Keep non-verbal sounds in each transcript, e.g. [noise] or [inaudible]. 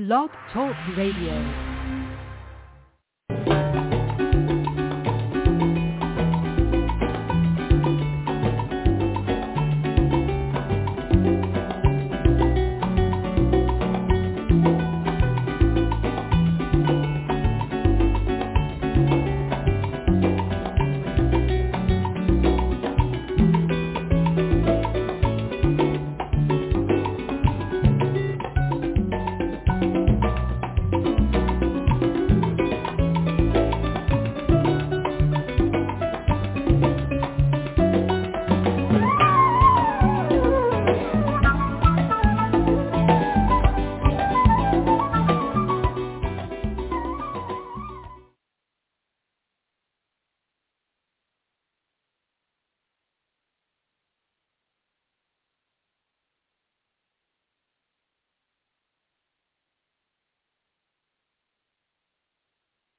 Blog Talk Radio.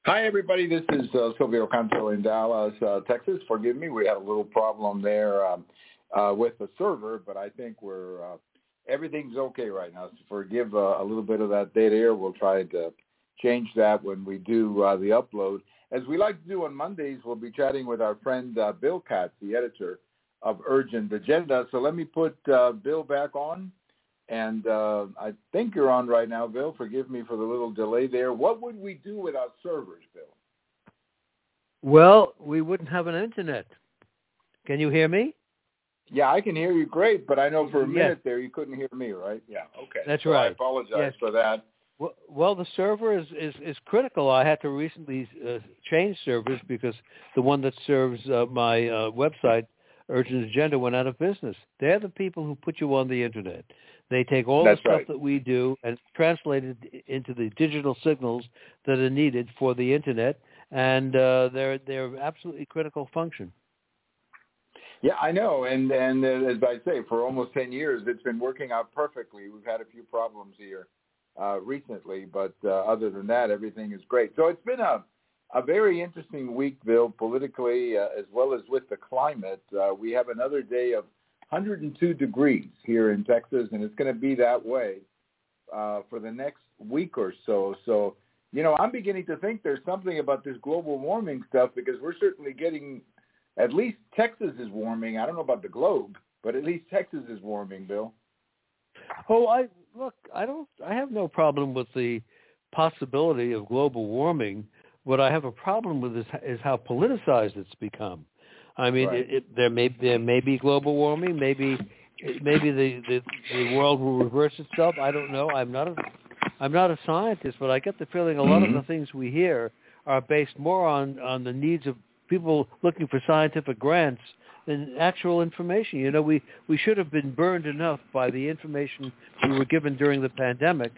Hi, everybody. This is uh, Silvio Canto in Dallas, uh, Texas. Forgive me, we had a little problem there um, uh, with the server, but I think we're uh, everything's okay right now. So forgive uh, a little bit of that dead air. We'll try to change that when we do uh, the upload. As we like to do on Mondays, we'll be chatting with our friend uh, Bill Katz, the editor of Urgent Agenda. So let me put Bill back on. And uh, I think you're on right now, Bill. Forgive me for the little delay there. What would we do without servers, Bill? Well, we wouldn't have an internet. Can you hear me? Yeah, I can hear you great, but I know for a Yes. minute there you couldn't hear me, right? Yeah, okay. That's So I apologize Yes. for that. Well, well, the server is, is, is critical. I had to recently uh, change servers because the one that serves uh, my uh, website, Urgent Agenda, went out of business. They're the people who put you on the internet. They take all That's the stuff right. that we do and translate it into the digital signals that are needed for the internet, and uh, they're they're absolutely critical function. Yeah, I know, and and uh, as I say, for almost ten years, it's been working out perfectly. We've had a few problems here uh, recently, but uh, other than that, everything is great. So it's been a a very interesting week, Bill, politically uh, as well as with the climate. Uh, we have another day of 102 degrees here in Texas, and it's going to be that way uh, for the next week or so. So, you know, I'm beginning to think there's something about this global warming stuff because we're certainly getting at least Texas is warming. I don't know about the globe, but at least Texas is warming, Bill. Oh, I look. I don't. I have no problem with the possibility of global warming. What I have a problem with is, is how politicized it's become. I mean, Right. it, it, there may there may be global warming. Maybe maybe the, the the world will reverse itself. I don't know. I'm not a I'm not a scientist, but I get the feeling a lot Mhm. of the things we hear are based more on on the needs of people looking for scientific grants than actual information. You know, we we should have been burned enough by the information we were given during the pandemic.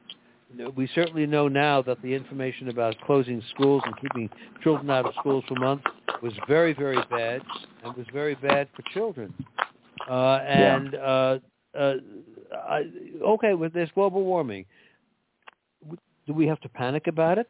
We certainly know now that the information about closing schools and keeping children out of schools for months was very, very bad and was very bad for children. Uh, and uh, uh, I, okay, with this global warming, do we have to panic about it?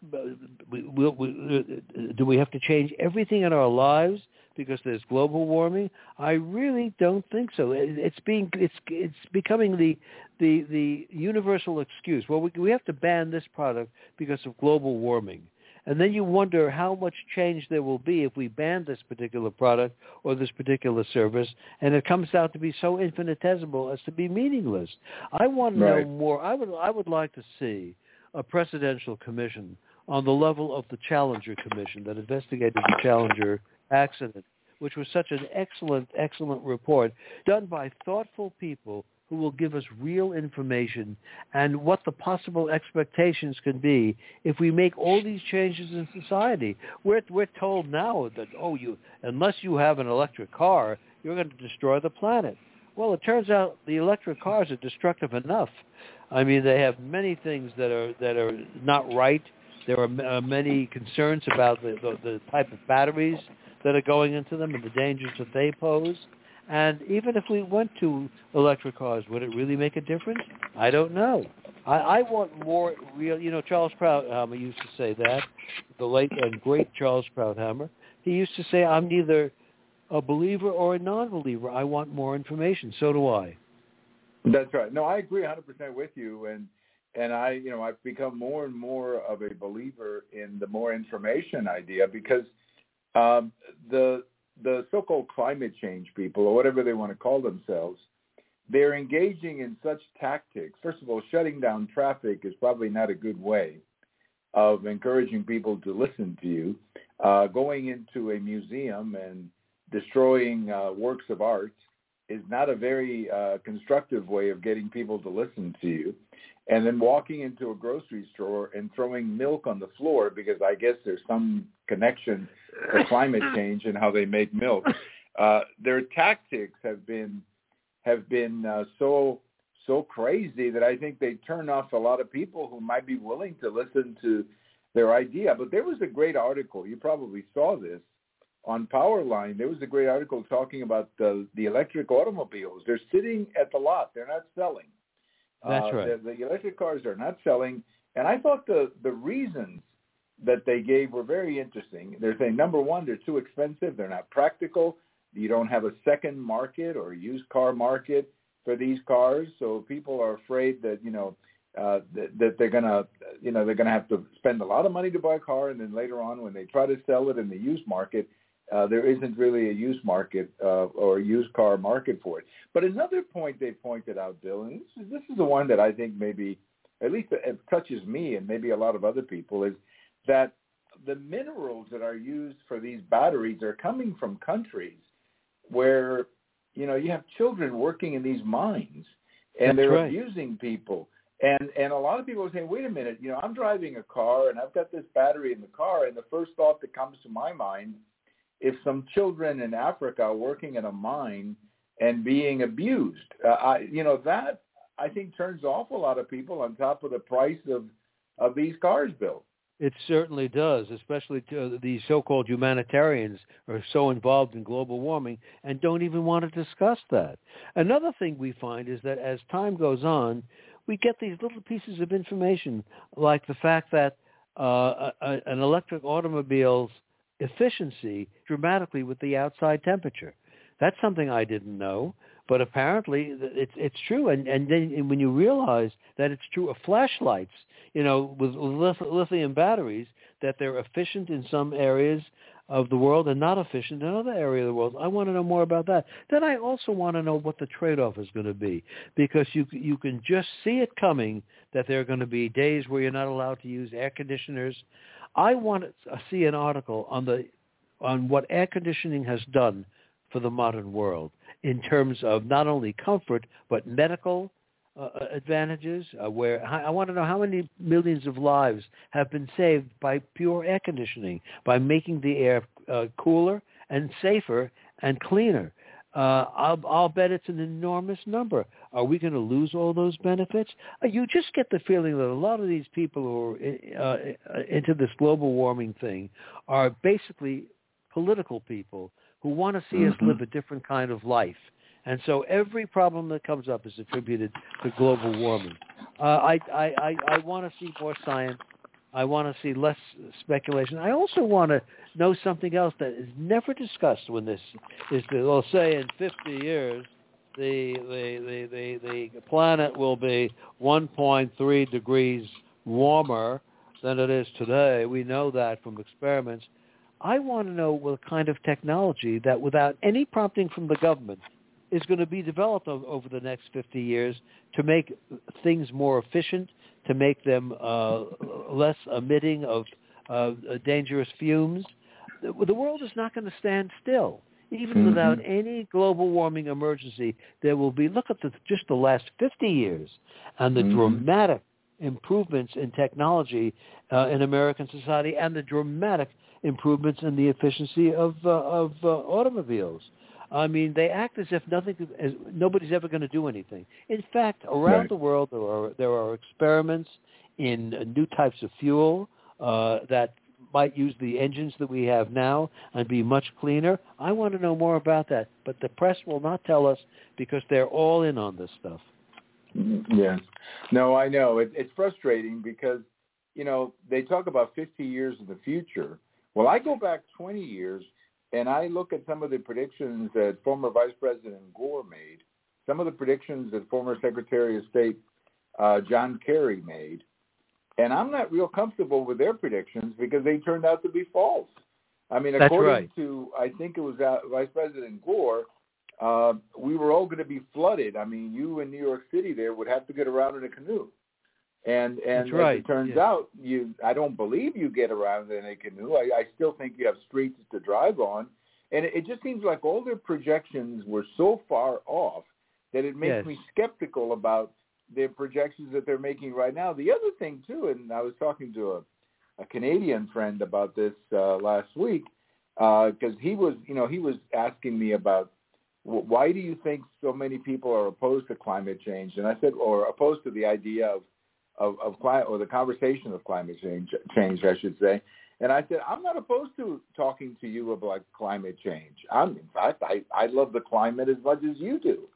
We, we, we, do we have to change everything in our lives because there's global warming? I really don't think so. It- It's being it's it's becoming the the the universal excuse. Well, we we have to ban this product because of global warming. And then you wonder how much change there will be if we ban this particular product or this particular service, and it comes out to be so infinitesimal as to be meaningless. I want to Right. know more. I would I would like to see a presidential commission on the level of the Challenger Commission that investigated the Challenger accident, which was such an excellent, excellent report done by thoughtful people who will give us real information and what the possible expectations can be if we make all these changes in society. We're, we're told now that, oh, you unless you have an electric car, you're going to destroy the planet. Well, it turns out the electric cars are destructive enough. I mean, they have many things that are that are not right. There are uh, many concerns about the, the, the type of batteries that are going into them and the dangers that they pose. And even if we went to electric cars, would it really make a difference? I don't know. I, I want more real. You know, Charles Krauthammer used to say that. The late and great Charles Krauthammer. He used to say, "I'm neither a believer or a non-believer. I want more information." So do I. That's right. No, I agree 100% with you. And and I, you know, I've become more and more of a believer in the more information idea because um, the the so-called climate change people or whatever they want to call themselves, they're engaging in such tactics. First of all, shutting down traffic is probably not a good way of encouraging people to listen to you. Uh, going into a museum and destroying uh, works of art is not a very uh, constructive way of getting people to listen to you. And then walking into a grocery store and throwing milk on the floor because I guess there's some connection to climate [laughs] change and how they make milk. Uh, their tactics have been have been uh, so so crazy that I think they turn off a lot of people who might be willing to listen to their idea. But there was a great article. You probably saw this on Powerline. There was a great article talking about the the electric automobiles. They're sitting at the lot. They're not selling. That's uh, right. The, the electric cars are not selling, and I thought the the reasons that they gave were very interesting. They're saying number one, they're too expensive. They're not practical. You don't have a second market or used car market for these cars, so people are afraid that you know uh, that, that they're gonna you know they're gonna have to spend a lot of money to buy a car, and then later on when they try to sell it in the used market, uh, there isn't really a used market uh, or a used car market for it. But another point they pointed out, Bill, and this is, this is the one that I think maybe, at least it touches me and maybe a lot of other people, is that the minerals that are used for these batteries are coming from countries where, you know, you have children working in these mines and That's they're right. abusing people. And and a lot of people are saying, wait a minute, you know, I'm driving a car and I've got this battery in the car, and the first thought that comes to my mind if some children in Africa are working in a mine and being abused. Uh, I, you know, that I think turns off a lot of people on top of the price of of these cars, Bill. It certainly does, especially to these so-called humanitarians are so involved in global warming and don't even want to discuss that. Another thing we find is that as time goes on, we get these little pieces of information like the fact that uh, an electric automobile's efficiency dramatically with the outside temperature. That's something I didn't know, but apparently it's it's true. And and then when you realize that it's true of flashlights, you know, with, lithium batteries, that they're efficient in some areas of the world and not efficient in other areas of the world. I want to know more about that. Then I also want to know what the trade-off is going to be because you you can just see it coming that there are going to be days where you're not allowed to use air conditioners. I want to see an article on the on what air conditioning has done for the modern world in terms of not only comfort but medical uh, advantages. Uh, where I want to know how many millions of lives have been saved by pure air conditioning, by making the air uh, cooler and safer and cleaner. Uh, I'll, I'll bet it's an enormous number. Are we going to lose all those benefits? Uh, you just get the feeling that a lot of these people who are uh, into this global warming thing are basically political people who want to see mm-hmm. us live a different kind of life. And so every problem that comes up is attributed to global warming. Uh, I, I, I, I want to see more science. I want to see less speculation. I also want to know something else that is never discussed when this is, they'll say in 50 years, the, the, the, the, the planet will be 1.3 degrees warmer than it is today. We know that from experiments. I want to know what kind of technology that without any prompting from the government is going to be developed over the next 50 years to make things more efficient, to make them uh, less emitting of uh, dangerous fumes. The world is not going to stand still. Even mm-hmm. without any global warming emergency, there will be, look at the, just the last 50 years and the mm-hmm. dramatic improvements in technology uh, in American society and the dramatic improvements in the efficiency of, uh, of uh, automobiles. I mean, they act as if nothing, as nobody's ever going to do anything. In fact, around right. the world, there are there are experiments in uh, new types of fuel uh, that might use the engines that we have now and be much cleaner. I want to know more about that, but the press will not tell us because they're all in on this stuff. Mm-hmm. Yes. No, I know. It, it's frustrating because, you know, they talk about 50 years in the future. Well, I go back 20 years and I look at some of the predictions that former Vice President Gore made, some of the predictions that former Secretary of State uh, John Kerry made, and I'm not real comfortable with their predictions because they turned out to be false. I mean, That's according right. to I think it was uh, Vice President Gore, uh, we were all going to be flooded. I mean, you in New York City there would have to get around in a canoe. And and right, as it turns yeah. out, you I don't believe you get around in a canoe. I, I still think you have streets to drive on, and it, it just seems like all their projections were so far off that it makes Yes. me skeptical about their projections that they're making right now. The other thing too, and I was talking to a, a Canadian friend about this uh, last week because he was, you know, he was asking me about why do you think so many people are opposed to climate change, and I said, or opposed to the idea of of, of climate or the conversation of climate change, change, I should say. And I said, I'm not opposed to talking to you about climate change. I'm, in fact, I, I love the climate as much as you do.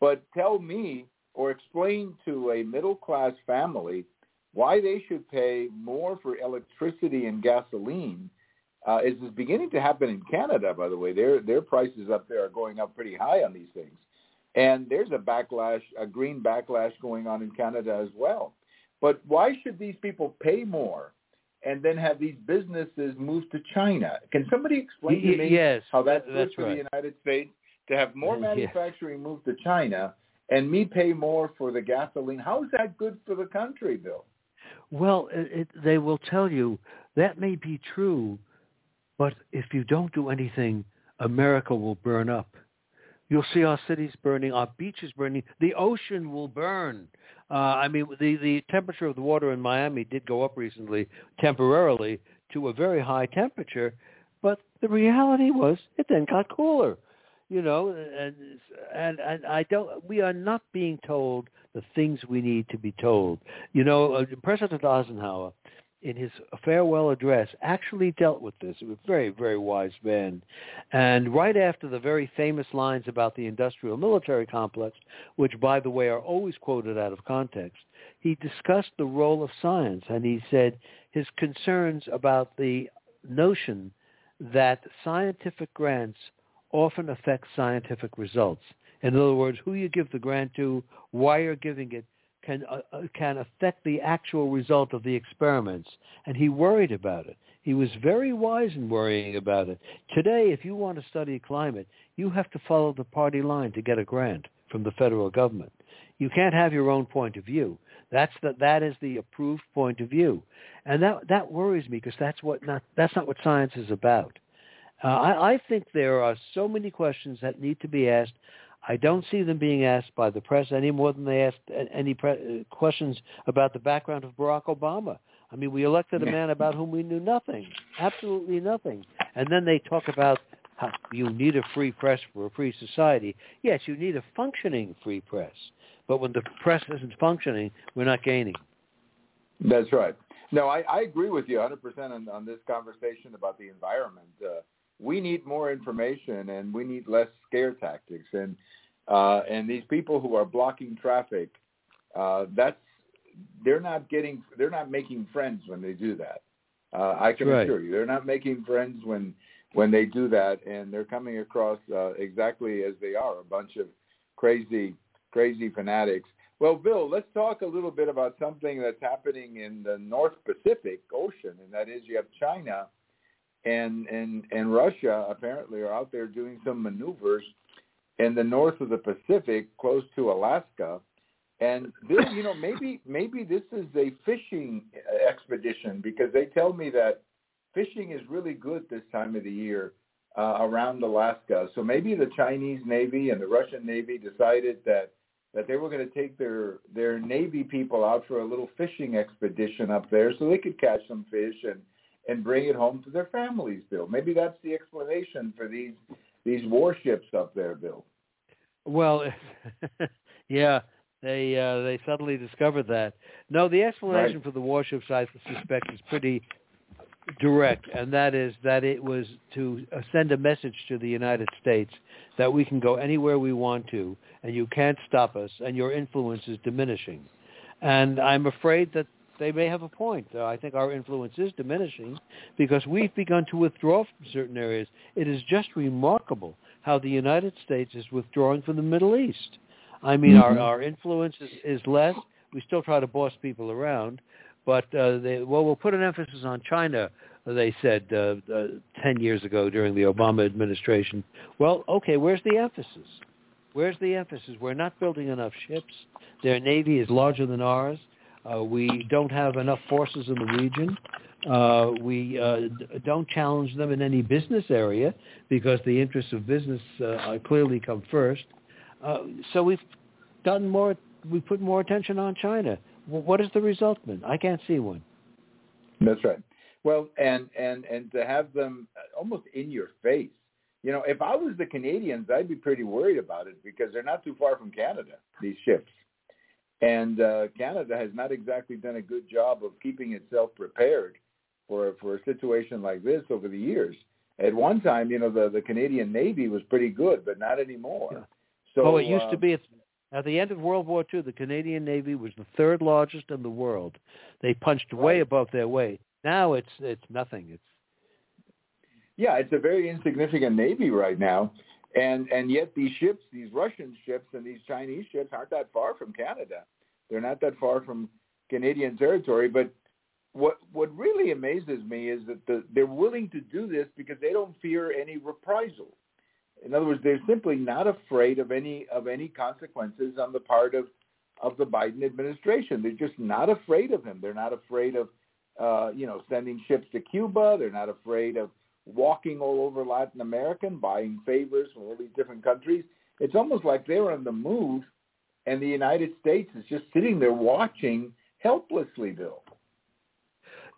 But tell me or explain to a middle class family why they should pay more for electricity and gasoline. Uh, is beginning to happen in Canada, by the way. Their their prices up there are going up pretty high on these things, and there's a backlash, a green backlash going on in Canada as well. But why should these people pay more and then have these businesses move to China? Can somebody explain to me yes, how that's, that- good that's for right. the United States to have more [laughs] Yeah. manufacturing move to China and me pay more for the gasoline? How is that good for the country, Bill? Well, it, it, they will tell you that may be true, but if you don't do anything, America will burn up. You'll see our cities burning, our beaches burning, the ocean will burn. Uh, I mean, the, the temperature of the water in Miami did go up recently, temporarily, to a very high temperature, but the reality was it then got cooler. You know, and and and I don't. We are not being told the things we need to be told. You know, uh, President Eisenhower, in his farewell address, actually dealt with this. He was a very, very wise man. And right after the very famous lines about the industrial military complex, which, by the way, are always quoted out of context, he discussed the role of science, and he said his concerns about the notion that scientific grants often affect scientific results. In other words, who you give the grant to, why you're giving it, can uh, uh, can affect the actual result of the experiments. And he worried about it. He was very wise in worrying about it. Today, if you want to study climate, you have to follow the party line to get a grant from the federal government. You can't have your own point of view. That's the, that is the approved point of view, and that that worries me because that's what not that's not what science is about. Uh, I, I think there are so many questions that need to be asked. I don't see them being asked by the press any more than they asked any pre- uh, questions about the background of Barack Obama. I mean, we elected a man about whom we knew nothing, absolutely nothing, and then they talk about how you need a free press for a free society. Yes, you need a functioning free press, but when the press isn't functioning, we're not gaining. That's right. No, I, I agree with you 100% on, on this conversation about the environment. Uh, we need more information and we need less scare tactics. And uh, and these people who are blocking traffic, uh, that's they're not getting they're not making friends when they do that. Uh, I can Right. assure you, they're not making friends when when they do that, and they're coming across uh, exactly as they are a bunch of crazy crazy fanatics. Well, Bill, let's talk a little bit about something that's happening in the North Pacific Ocean, and that is you have China and and and Russia apparently are out there doing some maneuvers in the north of the Pacific, close to Alaska. And Bill, you know, maybe [laughs] maybe this is a fishing expedition because they tell me that fishing is really good this time of the year uh, around Alaska. So maybe the Chinese Navy and the Russian Navy decided that that they were going to take their their Navy people out for a little fishing expedition up there so they could catch some fish and and bring it home to their families, Bill. Maybe that's the explanation for these these warships up there, Bill. Well, [laughs] yeah, they uh, they suddenly discovered that. No, the explanation Right. for the warships, I suspect, is pretty direct, and that is that it was to uh, send a message to the United States that we can go anywhere we want to, and you can't stop us, and your influence is diminishing. And I'm afraid that they may have a point. Uh, I think our influence is diminishing because we've begun to withdraw from certain areas. It is just remarkable how the United States is withdrawing from the Middle East. I mean, our, Mhm. our influence is, is less. we still try to boss people around. But uh, they, well, we'll put an emphasis on China, they said uh, uh, 10 years ago during the Obama administration. Well, okay, where's the emphasis? Where's the emphasis? We're not building enough ships. Their navy is larger than ours. Uh, we don't have enough forces in the region. Uh, we uh, don't challenge them in any business area because the interests of business uh, clearly come first. Uh, so we've done more. We put more attention on China. What is the result then? I can't see one. That's right. Well, and and and to have them almost in your face. You know, if I was the Canadians, I'd be pretty worried about it because they're not too far from Canada. These ships, and uh, Canada has not exactly done a good job of keeping itself prepared for for a situation like this over the years. At one time, you know, the the Canadian Navy was pretty good, but not anymore. Yeah. So oh, it used uh, to be at the end of World War II, the Canadian Navy was the third largest in the world. They punched right. way above their weight. Now it's it's nothing. It's yeah, it's a very insignificant navy right now, and and yet these ships, these Russian ships and these Chinese ships aren't that far from Canada. They're not that far from Canadian territory, but what what really amazes me is that the, they're willing to do this because they don't fear any reprisal. In other words, they're simply not afraid of any of any consequences on the part of of the Biden administration. They're just not afraid of him. They're not afraid of uh, you know sending ships to Cuba. They're not afraid of walking all over Latin America and buying favors from all these different countries. It's almost like they're on the move, and the United States is just sitting there watching helplessly, Bill.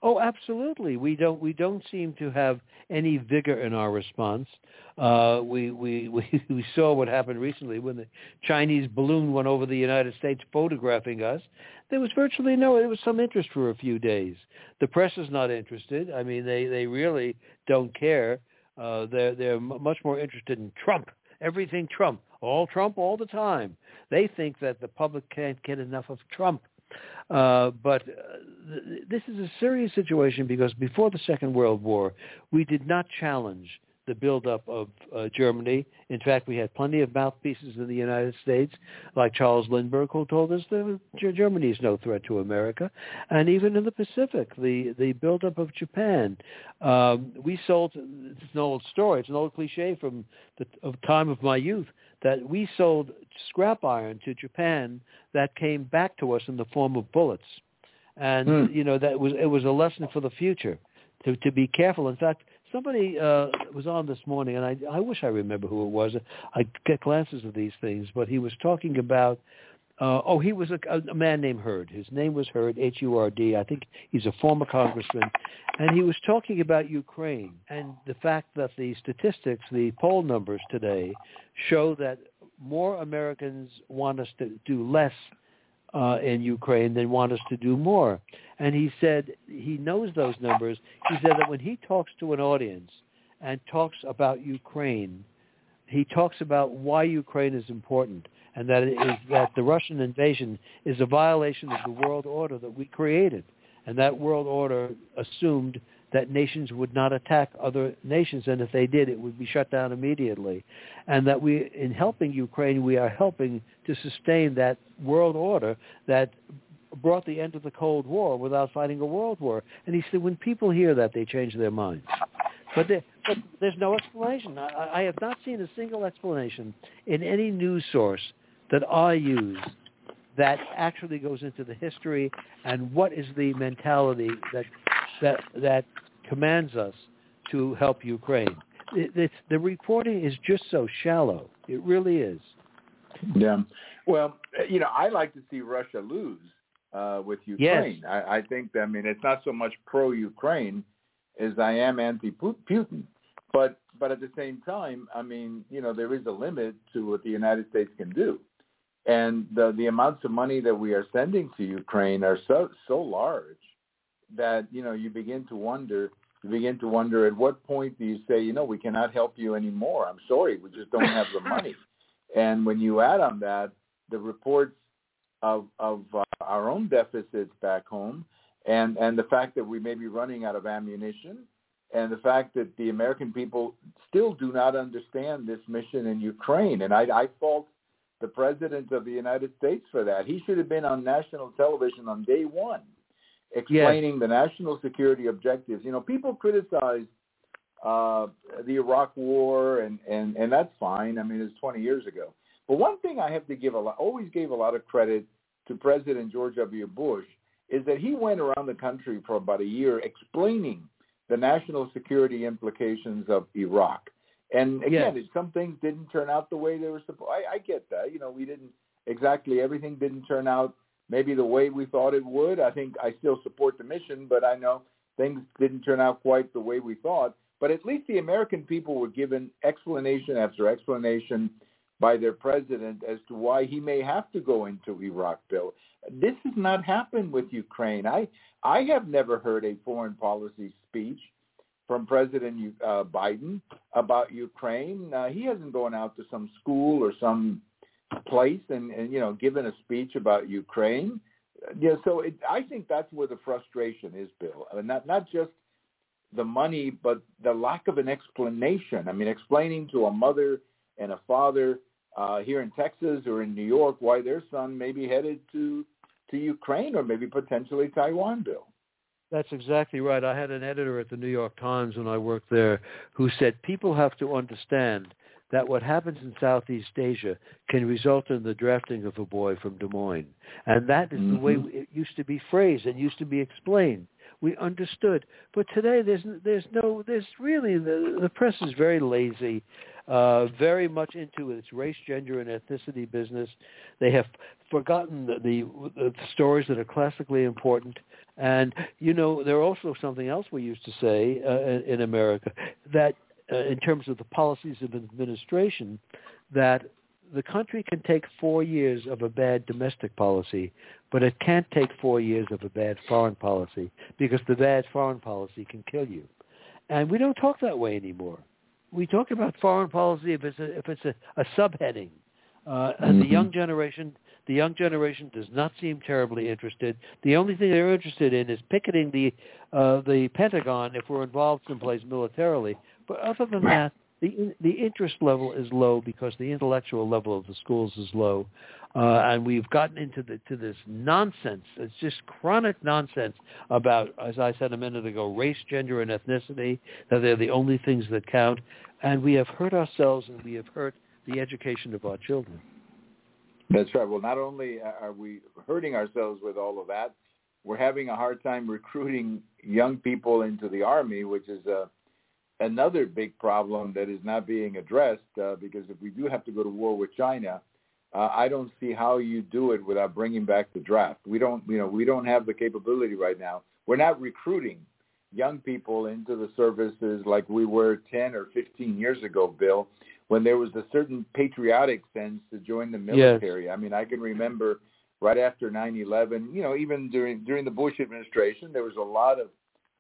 Oh, absolutely. We don't we don't seem to have any vigor in our response. Uh, we, we [laughs] we we saw what happened recently when the Chinese balloon went over the United States, photographing us. There was virtually no. There was some interest for a few days. The press is not interested. I mean, they they really don't care. Uh, they're they're much more interested in Trump. Everything Trump, all Trump, all the time. They think that the public can't get enough of Trump. Uh, but uh, th- this is a serious situation because before the Second World War, we did not challenge the buildup of uh, Germany. In fact, we had plenty of mouthpieces in the United States, like Charles Lindbergh, who told us that Germany is no threat to America. And even in the Pacific, the, the buildup of Japan. Um, we sold, it's an old story, it's an old cliche from the of time of my youth, that we sold scrap iron to Japan that came back to us in the form of bullets. And, hmm. you know, that was it was a lesson for the future to, to be careful. In fact, somebody uh, was on this morning, and I, I wish I remember who it was. I get glances of these things, but he was talking about uh, oh, he was a, a man named Hurd. His name was Hurd, H-U-R-D. I think he's a former congressman. And he was talking about Ukraine and the fact that the statistics, the poll numbers today, show that more Americans want us to do less uh, in Ukraine than want us to do more. And he said he knows those numbers. He said that when he talks to an audience and talks about Ukraine, he talks about why Ukraine is important and that is that the Russian invasion is a violation of the world order that we created. And that world order assumed that nations would not attack other nations, and if they did, it would be shut down immediately. And that we, in helping Ukraine, we are helping to sustain that world order that brought the end of the Cold War without fighting a world war. And he said, when people hear that, they change their minds. But, there, but there's no explanation. I, I have not seen a single explanation in any news source that I use that actually goes into the history and what is the mentality that that that commands us to help Ukraine. It, it's, the reporting is just so shallow. It really is. Yeah. Well, you know, I like to see Russia lose uh, with Ukraine. Yes. I, I think, I mean, it's not so much pro-Ukraine as I am anti-Putin. But but at the same time, I mean, you know, there is a limit to what the United States can do and the the amounts of money that we are sending to Ukraine are so so large that you know you begin to wonder you begin to wonder at what point do you say you know we cannot help you anymore. I'm sorry we just don't have the money. [laughs] And when you add on that the reports of of uh, our own deficits back home and and the fact that we may be running out of ammunition and the fact that the American people still do not understand this mission in Ukraine. And I I fault the president of the United States for that. He should have been on national television on day one, explaining yes. the national security objectives. You know, people criticize uh, the Iraq War, and and and that's fine. I mean, it's 20 years ago. But one thing I have to give a lot, always gave a lot of credit to President George W. Bush is that he went around the country for about a year explaining the national security implications of Iraq. And again, yes. some things didn't turn out the way they were supposed. I, I get that. You know, we didn't exactly everything didn't turn out maybe the way we thought it would. I think I still support the mission, but I know things didn't turn out quite the way we thought. But at least the American people were given explanation after explanation by their president as to why he may have to go into Iraq, Bill. This has not happened with Ukraine. I I have never heard a foreign policy speech from President uh, Biden about Ukraine. Uh, he hasn't gone out to some school or some place and, and you know given a speech about Ukraine. Yeah, so it, I think that's where the frustration is, Bill. I mean, not not just the money, but the lack of an explanation. I mean, explaining to a mother and a father uh, here in Texas or in New York why their son may be headed to to Ukraine or maybe potentially Taiwan, Bill. That's exactly right. I had an editor at the New York Times when I worked there who said people have to understand that what happens in Southeast Asia can result in the drafting of a boy from Des Moines. And that is mm-hmm. the way it used to be phrased and used to be explained we understood. But today there's there's no there's really the the press is very lazy, uh, very much into its race, gender, and ethnicity business. They have forgotten the, the, the stories that are classically important. And you know, there also something else we used to say uh, in America that uh, in terms of the policies of administration, that the country can take four years of a bad domestic policy, but it can't take four years of a bad foreign policy because the bad foreign policy can kill you. And we don't talk that way anymore. We talk about foreign policy if it's a, if it's a, a subheading. Uh, mm-hmm. The young generation, the young generation does not seem terribly interested. The only thing they're interested in is picketing the uh, the Pentagon if we're involved someplace militarily. But other than that, the the interest level is low because the intellectual level of the schools is low, uh, and we've gotten into the to this nonsense. It's just chronic nonsense about, as I said a minute ago, race, gender, and ethnicity. That they're the only things that count, and we have hurt ourselves and we have hurt the education of our children. That's right. Well, not only are we hurting ourselves with all of that, we're having a hard time recruiting young people into the army, which is a another big problem that is not being addressed uh, because if we do have to go to war with China, uh, I don't see how you do it without bringing back the draft. We don't, you know, we don't have the capability right now. We're not recruiting young people into the services like we were 10 or 15 years ago, Bill, when there was a certain patriotic sense to join the military. Yes. I mean, I can remember right after 9/11, you know, even during during the Bush administration, there was a lot of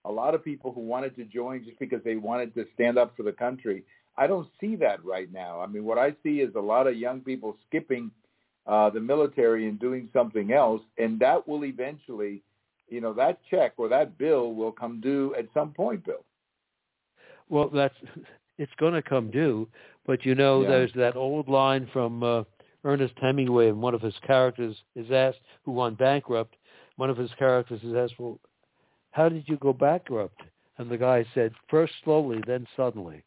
a lot of people who wanted to join just because they wanted to stand up for the country. I don't see that right now. I mean, what I see is a lot of young people skipping uh, the military and doing something else, and that will eventually, you know, that check or that bill will come due at some point, Bill. Well, that's it's going to come due, but you know, yeah. there's that old line from uh, Ernest Hemingway, and one of his characters is asked, who went bankrupt. One of his characters is asked, "Well, how did you go bankrupt? And the guy said, first slowly, then suddenly.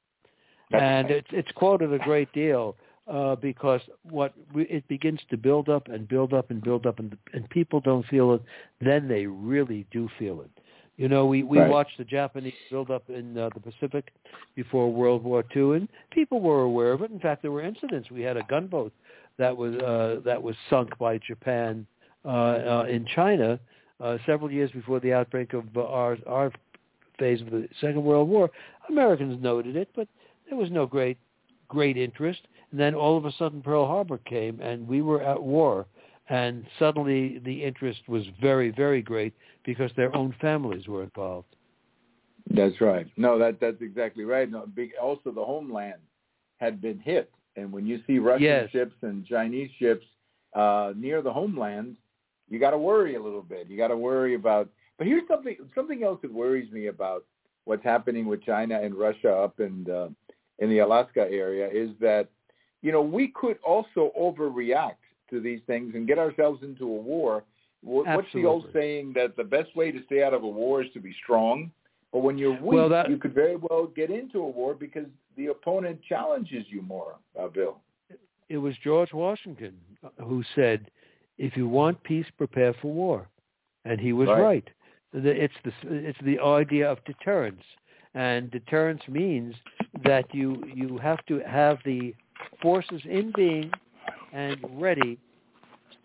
and it's it's quoted a great deal uh, because what we, it begins to build up and build up and build up, and and people don't feel it. Then they really do feel it. You know, we we right. watched the Japanese build up in uh, the Pacific before World War II, and people were aware of it. In fact, there were incidents. We had a gunboat that was uh, that was sunk by Japan uh, uh, in China uh, several years before the outbreak of uh, our our phase of the Second World War. Americans noted it, but there was no great great interest. And then all of a sudden Pearl Harbor came, and we were at war. And suddenly the interest was very, very great because their own families were involved. That's right. No, that that's exactly right. No, big, also the homeland had been hit, and when you see Russian yes. ships and Chinese ships uh, near the homeland, you got to worry a little bit. You got to worry about. But here's something something else that worries me about what's happening with China and Russia up in uh, in the Alaska area is that you know, we could also overreact to these things and get ourselves into a war. What's Absolutely. the old saying that the best way to stay out of a war is to be strong? But when you're weak, Well, that- you could very well get into a war because the opponent challenges you more, uh, Bill. It was George Washington who said, "If you want peace, prepare for war," and he was Right. right. It's the it's the idea of deterrence, and deterrence means that you you have to have the forces in being and ready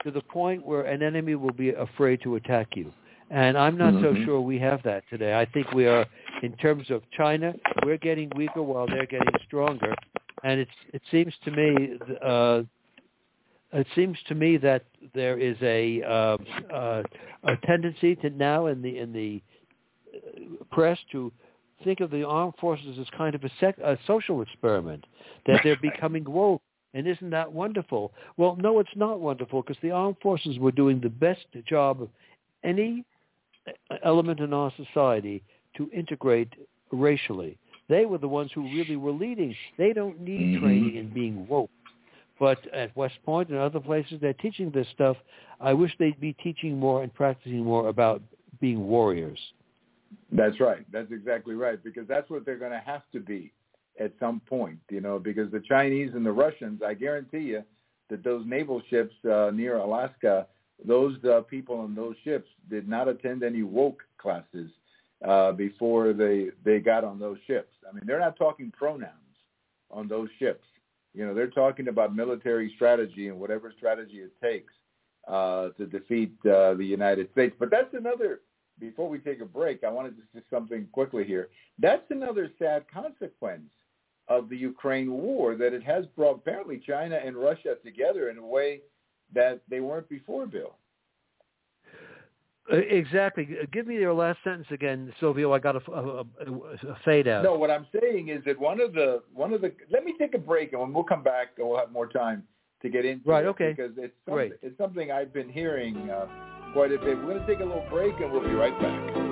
to the point where an enemy will be afraid to attack you. And I'm not so Mhm. sure we have that today. I think we are, in terms of China, we're getting weaker while they're getting stronger. And it's it seems to me, uh, it seems to me that there is a uh, uh, a tendency to now in the in the uh, press to think of the armed forces as kind of a, sec- a social experiment that they're [laughs] becoming woke. And isn't that wonderful? Well, no, it's not wonderful because the armed forces were doing the best job of any element in our society to integrate racially. They were the ones who really were leading. They don't need Mhm. training in being woke. But at West Point and other places, they're teaching this stuff. I wish they'd be teaching more and practicing more about being warriors. That's right. That's exactly right because that's what they're going to have to be at some point, you know, because the Chinese and the Russians, I guarantee you that those naval ships uh, near Alaska, those uh, people on those ships did not attend any woke classes uh, before they they got on those ships. I mean, they're not talking pronouns on those ships. You know, they're talking about military strategy and whatever strategy it takes uh, to defeat uh, the United States. But that's another before we take a break, I wanted to say something quickly here. That's another sad consequence of the Ukraine war that it has brought apparently China and Russia together in a way that they weren't before, Bill. Uh, Exactly. Uh, Give me your last sentence again, Silvio. I got a, a, a- a fade out. No, what I'm saying is that one of the one of the let me take a break and when we'll come back and we'll have more time to get into Right, it okay. because it's something, it's something I've been hearing uh, quite a bit. We're going to take a little break and we'll be right back.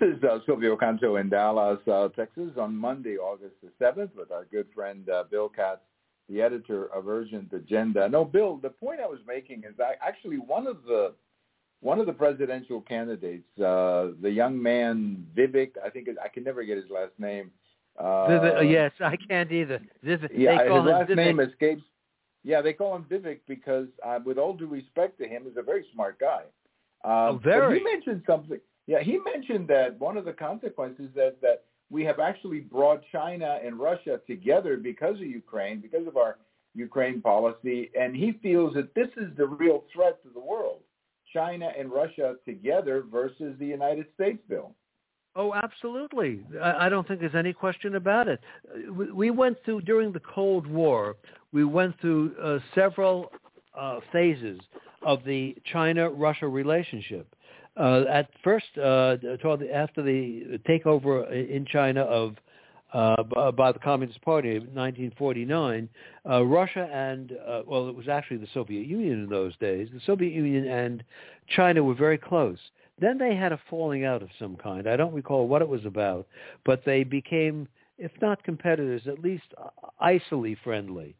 This is uh, Silvio Canto in Dallas, uh, Texas, on Monday, August the 7th, with our good friend uh, Bill Katz, the editor of Urgent Agenda. No, Bill, the point I was making is that actually one of the one of the presidential candidates, uh, the young man Vivek, I think it, I can never get his last name. Uh, Vivid, uh, yes, I can't either. Vivid, yeah, they call his him last Vivek. name escapes. Yeah, they call him Vivek because, uh, with all due respect to him, he's a very smart guy. Um, Oh, very. But he mentioned something. Yeah, he mentioned that one of the consequences is that we have actually brought China and Russia together because of Ukraine, because of our Ukraine policy, and he feels that this is the real threat to the world: China and Russia together versus the United States. Bill. Oh, absolutely. I, don't think there's any question about it. We, we went through during the Cold War. We went through uh, several uh, phases of the China-Russia relationship. Uh, at first, uh, toward the, after the takeover in China of uh, by the Communist Party in 1949, uh, Russia and uh, well, it was actually the Soviet Union in those days. The Soviet Union and China were very close. Then they had a falling out of some kind. I don't recall what it was about, but they became, if not competitors, at least icily friendly.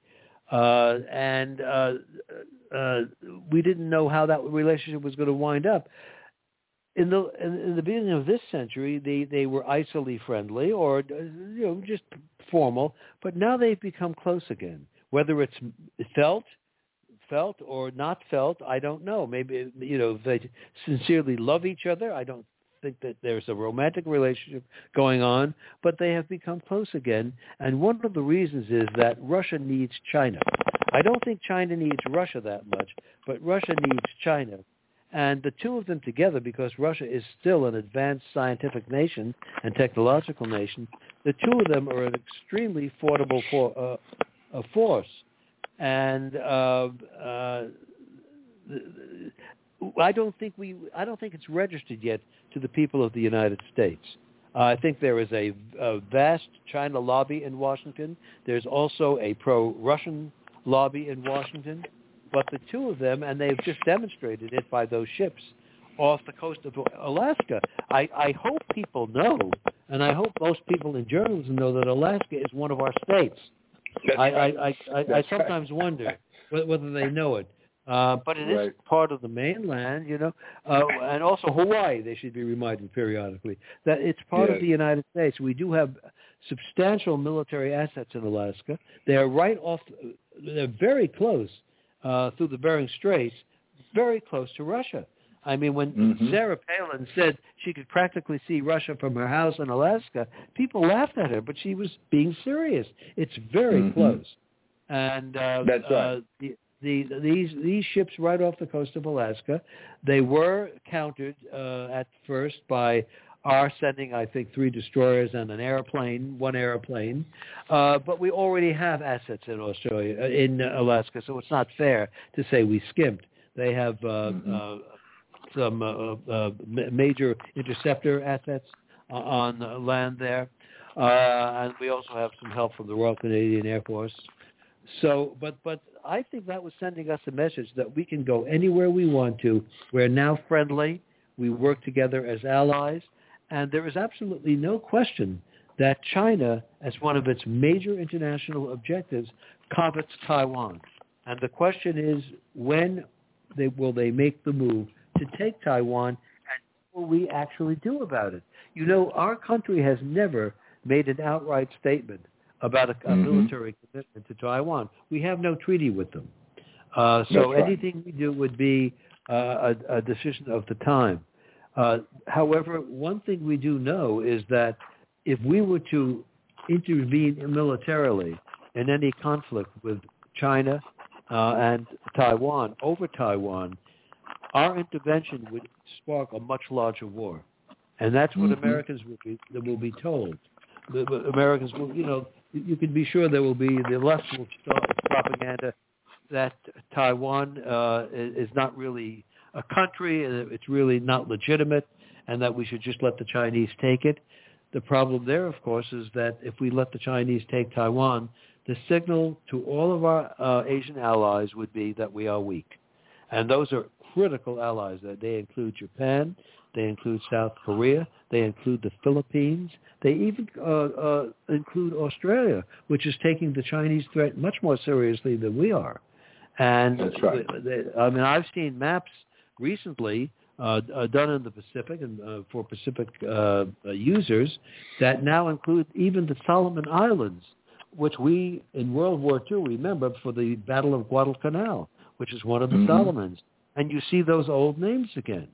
Uh, and uh, uh, we didn't know how that relationship was going to wind up. In the in, the beginning of this century, they they were icily friendly or uh, you know just formal, but now they've become close again. Whether it's felt felt or not felt, I don't know. Maybe you know they sincerely love each other. I don't think that there's a romantic relationship going on, but they have become close again. And one of the reasons is that Russia needs China. I don't think China needs Russia that much, but Russia needs China. And the two of them together, because Russia is still an advanced scientific nation and technological nation, the two of them are an extremely formidable for, uh, force. And uh, uh, I don't think we, I don't think it's registered yet to the people of the United States. I think there is a, a, vast China lobby in Washington. There's also a pro-Russian lobby in Washington. But the two of them, and they've just demonstrated it by those ships off the coast of Alaska. I, I hope people know, and I hope most people in journalism know that Alaska is one of our states. I, I, I, I, I sometimes wonder whether they know it. Uh, but it right. is part of the mainland, you know, uh, and also Hawaii. They should be reminded periodically that it's part of the United States. We do have substantial military assets in Alaska. They are right off. They're very close uh, through the Bering Straits, very close to Russia. I mean, when mm-hmm. Sarah Palin said she could practically see Russia from her house in Alaska, people laughed at her, but she was being serious. It's very mm-hmm. close. And uh, That's right. Uh, the, the, these these ships right off the coast of Alaska. They were countered uh, at first by our sending, I think, three destroyers and an airplane, one airplane. Uh, but we already have assets in Australia, uh, in Alaska, so it's not fair to say we skimped. They have uh, mm-hmm. Uh, some uh, major interceptor assets on land there. and we also have some help from the Royal Canadian Air Force. So, but but I think that was sending us a message that we can go anywhere we want to. We're now friendly. We work together as allies. And there is absolutely no question that China, as one of its major international objectives, covets Taiwan. And the question is, when they, will they make the move to take Taiwan, and what will we actually do about it? You know, our country has never made an outright statement about a, a mm-hmm. military commitment to Taiwan. We have no treaty with them. Uh, so right. anything we do would be uh, a, a, decision of the time. Uh, however, one thing we do know is that if we were to intervene militarily in any conflict with China uh, and Taiwan over Taiwan, our intervention would spark a much larger war, and that's what mm-hmm. Americans will be will be told. The, the Americans will, you know, you can be sure there will be the left will start propaganda that Taiwan uh, is not really a country, and it's really not legitimate, and that we should just let the Chinese take it. The problem there, of course, is that if we let the Chinese take Taiwan, the signal to all of our uh, Asian allies would be that we are weak. And those are critical allies. They include Japan, they include South Korea, they include the Philippines, they even uh, uh, include Australia, which is taking the Chinese threat much more seriously than we are. And That's right. They, I mean, I've seen maps recently uh, uh, done in the Pacific and uh, for Pacific uh, users that now include even the Solomon Islands, which we in World War II remember for the Battle of Guadalcanal, which is one of the mm-hmm. Solomons. And you see those old names again.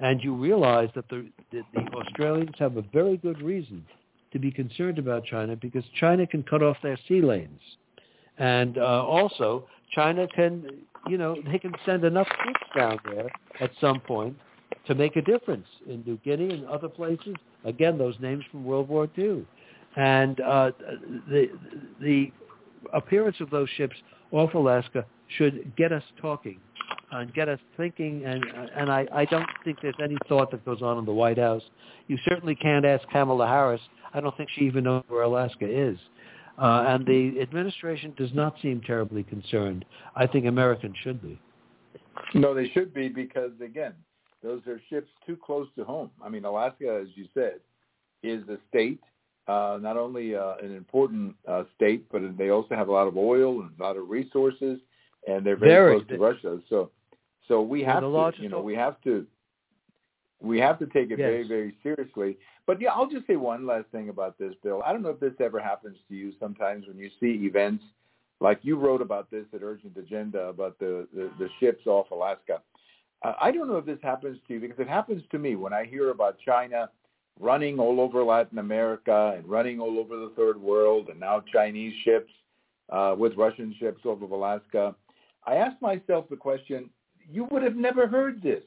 And you realize that the, the, the Australians have a very good reason to be concerned about China because China can cut off their sea lanes. And uh, also, China can, you know, they can send enough troops down there at some point to make a difference in New Guinea and other places. Again, those names from World War II. And uh, the, the appearance of those ships off Alaska should get us talking and get us thinking. And and I, I don't think there's any thought that goes on in the White House. You certainly can't ask Kamala Harris. I don't think she even knows where Alaska is. Uh, and the administration does not seem terribly concerned. I think Americans should be. No, they should be because again, those are ships too close to home. I mean, Alaska, as you said, is a state, uh, not only uh, an important uh, state, but they also have a lot of oil and a lot of resources, and they're very, very close to Russia. So so we have to, you know, we have to, we have to take it yes. very, very seriously. But yeah, I'll just say one last thing about this, Bill. I don't know if this ever happens to you sometimes when you see events like you wrote about this at Urgent Agenda about the the, the ships off Alaska. Uh, I don't know if this happens to you because it happens to me when I hear about China running all over Latin America and running all over the third world and now Chinese ships uh, with Russian ships off of Alaska. I asked myself the question, you would have never heard this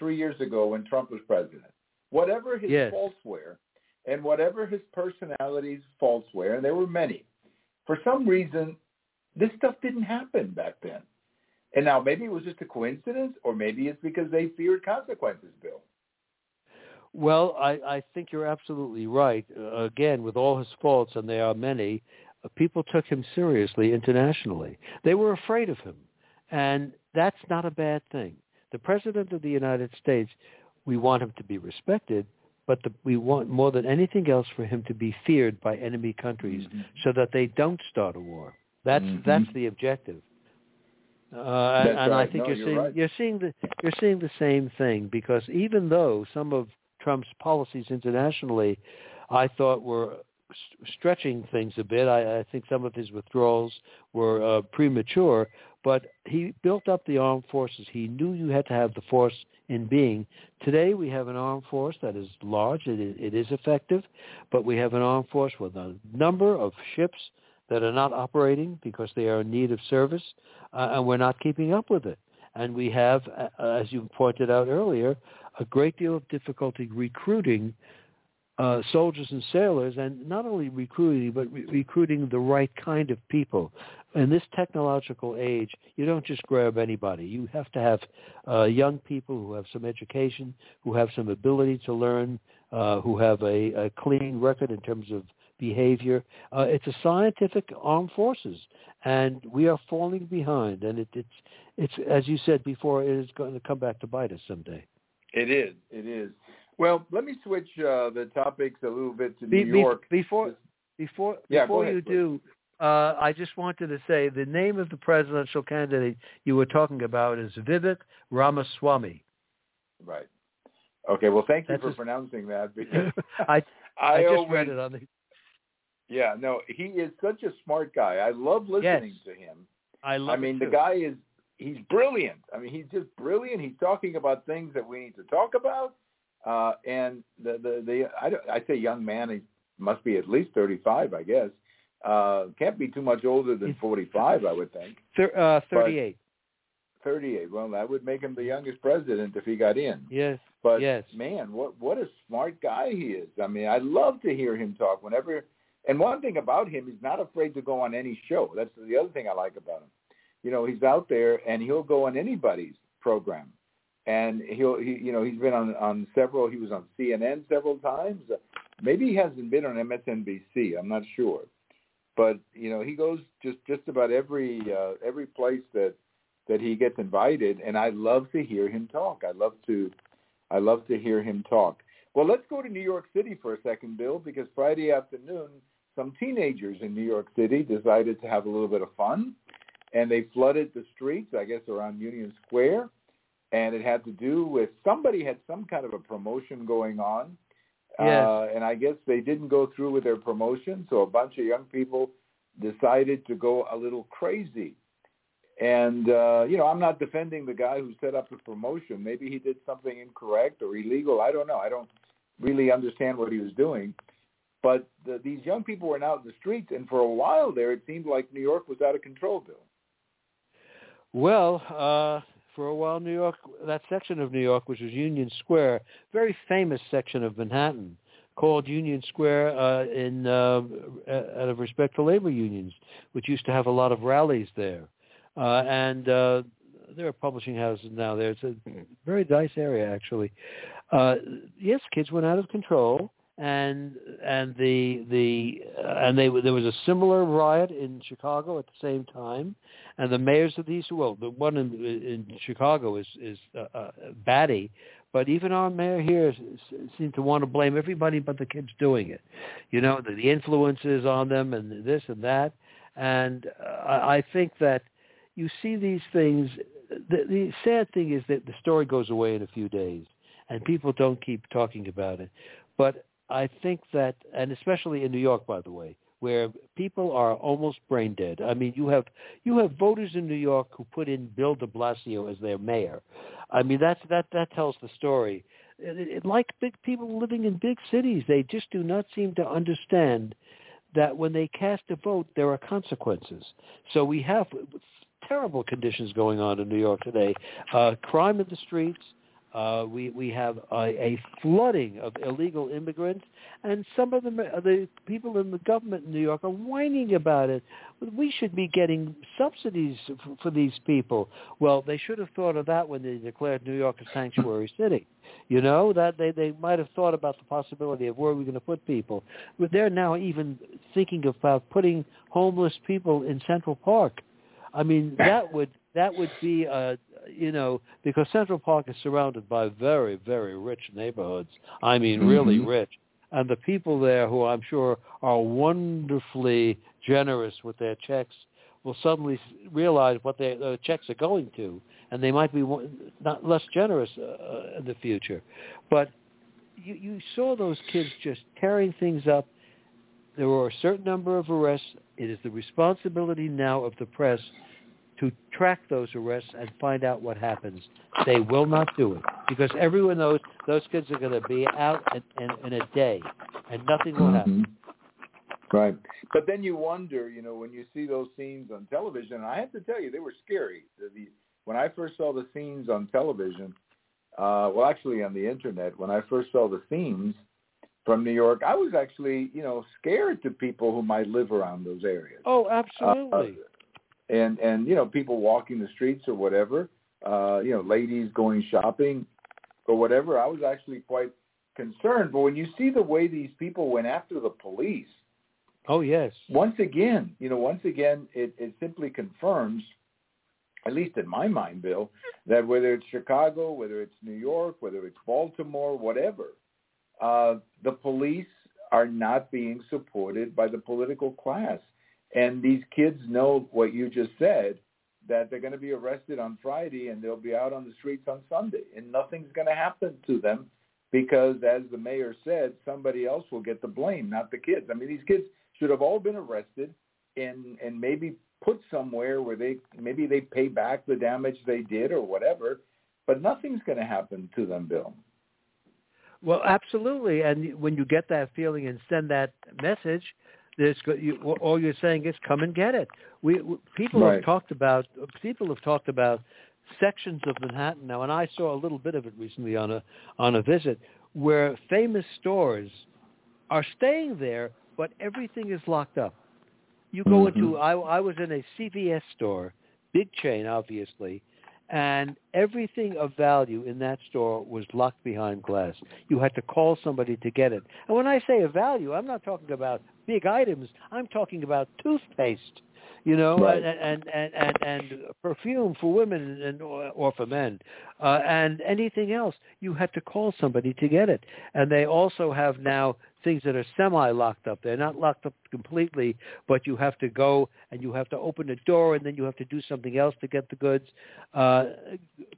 three years ago when Trump was president. Whatever his yes. faults were, and whatever his personality's faults were, and there were many, for some reason, this stuff didn't happen back then. And now maybe it was just a coincidence, or maybe it's because they feared consequences, Bill. Well, I, I think you're absolutely right. Uh, again, with all his faults, and there are many, uh, people took him seriously internationally. They were afraid of him, and that's not a bad thing. The President of the United States, we want him to be respected, but the, we want more than anything else for him to be feared by enemy countries mm-hmm. so that they don't start a war. That's mm-hmm. that's the objective. Uh, and, and right. I think no, you're, you're seeing right. you're seeing the you're seeing the same thing because even though some of Trump's policies internationally, I thought were st- stretching things a bit. I, I think some of his withdrawals were uh, premature, but he built up the armed forces. He knew you had to have the force in being. Today we have an armed force that is large. It, it is effective, but we have an armed force with a number of ships that are not operating because they are in need of service, uh, and we're not keeping up with it. And we have, uh, as you pointed out earlier, a great deal of difficulty recruiting uh, soldiers and sailors, and not only recruiting, but re- recruiting the right kind of people. In this technological age, you don't just grab anybody. You have to have uh, young people who have some education, who have some ability to learn, uh, who have a, a clean record in terms of behavior. Uh, it's a scientific armed forces, and we are falling behind. And it, it's, it's as you said before, it is going to come back to bite us someday. It is. It is. Well, let me switch uh, the topics a little bit to Be, New York. before before Yeah, before ahead, you do, uh, I just wanted to say the name of the presidential candidate you were talking about is Vivek Ramaswamy. Right. Okay. Well, thank you That's for his- pronouncing that [laughs] because I [laughs] I, I just always, read it on the. Yeah. No, he is such a smart guy. I love listening Yes. to him. I love. I mean, the guy is he's brilliant. I mean, he's just brilliant. He's talking about things that we need to talk about. Uh, and the the the I, I say young man, he must be at least thirty five, I guess. Uh, can't be too much older than forty five, I would think. Thir- uh, Thirty-eight. Thirty eight. Well, that would make him the youngest president if he got in. Yes. But Yes. man, what what a smart guy he is. I mean, I love to hear him talk whenever. And one thing about him, he's not afraid to go on any show. That's the other thing I like about him. You know, he's out there and he'll go on anybody's program, and he'll he you know he's been on on several. He was on CNN several times. Maybe he hasn't been on MSNBC. I'm not sure, but you know he goes just just about every uh, every place that that he gets invited, and I love to hear him talk. I love to I love to hear him talk. Well, let's go to New York City for a second, Bill, because Friday afternoon, some teenagers in New York City decided to have a little bit of fun, and they flooded the streets, I guess around Union Square, and it had to do with somebody had some kind of a promotion going on, Yes. uh, and I guess they didn't go through with their promotion, so a bunch of young people decided to go a little crazy. And uh, you know, I'm not defending the guy who set up the promotion. Maybe he did something incorrect or illegal. I don't know. I don't really understand what he was doing. But the, these young people were out in the streets, and for a while there, it seemed like New York was out of control, Bill. Well, uh, for a while, New York, that section of New York, which was Union Square, very famous section of Manhattan, called Union Square uh, in uh, out of respect to labor unions, which used to have a lot of rallies there, uh, and uh, there are publishing houses now there. It's a very nice area, actually. Uh, yes, kids went out of control and and the the uh, and they there was a similar riot in Chicago at the same time, and the mayors of these well the one in, in Chicago is is uh, uh, Batty, but even our mayor here seemed to want to blame everybody but the kids doing it, you know the, the influences on them and this and that, and uh, I I think that you see these things. The, the sad thing is that the story goes away in a few days, and people don't keep talking about it, but I think that, and especially in New York, by the way, where people are almost brain dead. I mean, you have you have voters in New York who put in Bill De Blasio as their mayor. I mean, that's that that tells the story. It, it, like big people living in big cities, they just do not seem to understand that when they cast a vote, there are consequences. So we have terrible conditions going on in New York today. Uh, crime in the streets, uh, we we have a, a flooding of illegal immigrants, and some of them, uh, the people in the government in New York, are whining about it. We should be getting subsidies for, for these people. Well, they should have thought of that when they declared New York a sanctuary city. You know that they they might have thought about the possibility of where we're going to put people. But they're now even thinking about putting homeless people in Central Park. I mean, that would that would be a you know, because Central Park is surrounded by very, very rich neighborhoods. I mean, really mm-hmm. rich. And the people there who I'm sure are wonderfully generous with their checks will suddenly realize what their checks are going to, and they might be not less generous uh, uh, in the future. But you, you saw those kids just tearing things up. There were a certain number of arrests. It is the responsibility now of the press to track those arrests and find out what happens. They will not do it because everyone knows those kids are going to be out in, in, in a day and nothing will happen. Mm-hmm. Right. But then you wonder, you know, when you see those scenes on television, and I have to tell you, they were scary. The, when I first saw the scenes on television, uh, well, actually on the internet, when I first saw the scenes from New York, I was actually, you know, scared to people who might live around those areas. Oh, absolutely. Uh, and and you know people walking the streets or whatever, uh, you know ladies going shopping or whatever. I was actually quite concerned. But when you see the way these people went after the police, oh yes, once again, you know, once again, it it simply confirms, at least in my mind, Bill, that whether it's Chicago, whether it's New York, whether it's Baltimore, whatever, uh, the police are not being supported by the political class. And these kids know what you just said, that they're going to be arrested on Friday and they'll be out on the streets on Sunday. And nothing's going to happen to them because, as the mayor said, somebody else will get the blame, not the kids. I mean, these kids should have all been arrested and, and maybe put somewhere where they maybe they pay back the damage they did or whatever. But nothing's going to happen to them, Bill. Well, absolutely. And when you get that feeling and send that message, there's you, all you're saying is come and get it. We, we people right. have talked about people have talked about sections of Manhattan now, and I saw a little bit of it recently on a on a visit where famous stores are staying there, but everything is locked up. You go mm-hmm. into I, I was in a CVS store, big chain obviously, and everything of value in that store was locked behind glass. You had to call somebody to get it. And when I say a value, I'm not talking about big items. I'm talking about toothpaste, you know, right. and, and, and, and, perfume for women and or for men, uh, and anything else. You had to call somebody to get it. And they also have now things that are semi-locked up. They're not locked up completely, but you have to go and you have to open the door and then you have to do something else to get the goods. Uh,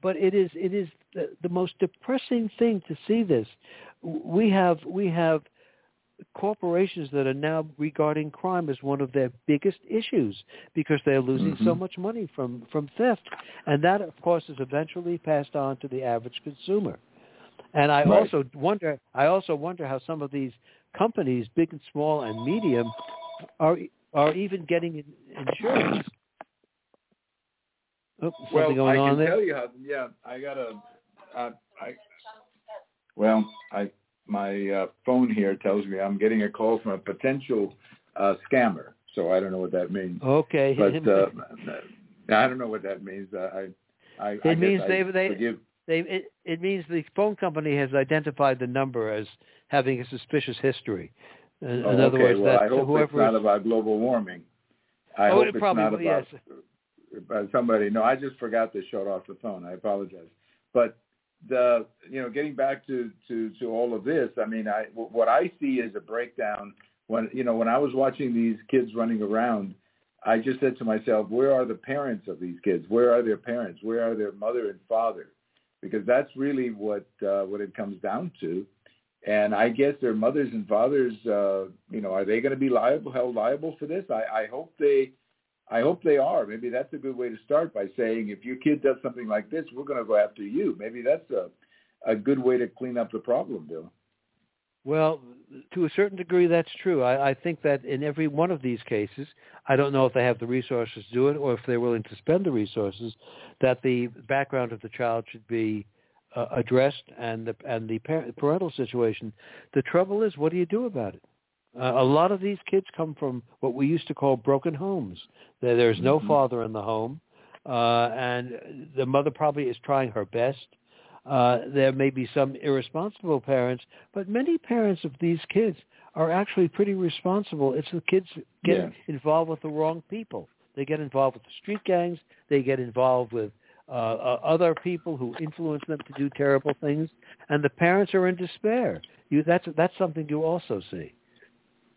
but it is it is the, the most depressing thing to see this. We have we have corporations that are now regarding crime as one of their biggest issues because they're losing mm-hmm. so much money from from theft, and that of course is eventually passed on to the average consumer. And I right. also wonder, I also wonder how some of these companies, big and small and medium, are are even getting insurance. Oh, well, going I can there? tell you how. Yeah, I got a. Uh, I. Well, I my uh, phone here tells me I'm getting a call from a potential uh, scammer. So I don't know what that means. Okay. But uh, I don't know what that means. Uh, I. I it I means they they forgive they it, it means the phone company has identified the number as having a suspicious history. In, oh, in other okay. words, well, that I hope whoever it's not about global warming. I oh, hope it it's probably, not about yes. about somebody. No, I just forgot to shut off the phone. I apologize. But the you know, getting back to to to all of this, I mean, I what I see is a breakdown when you know when I was watching these kids running around. I just said to myself, where are the parents of these kids? Where are their parents? Where are their mother and father? because that's really what uh, what it comes down to. And I guess their mothers and fathers, uh, you know, are they going to be liable, held liable for this? I, I hope they, I hope they are. Maybe that's a good way to start by saying, if your kid does something like this, we're going to go after you. Maybe that's a, a good way to clean up the problem, Bill. Well, to a certain degree, that's true. I, I think that in every one of these cases, I don't know if they have the resources to do it or if they're willing to spend the resources, that the background of the child should be uh, addressed and the and the parental situation. The trouble is, what do you do about it? Uh, a lot of these kids come from what we used to call broken homes. There, there's no mm-hmm. father in the home, uh, and the mother probably is trying her best. Uh, there may be some irresponsible parents, but many parents of these kids are actually pretty responsible. It's the kids get yeah. involved with the wrong people. They get involved with the street gangs. They get involved with uh, uh, other people who influence them to do terrible things, and the parents are in despair. You, that's that's something you also see.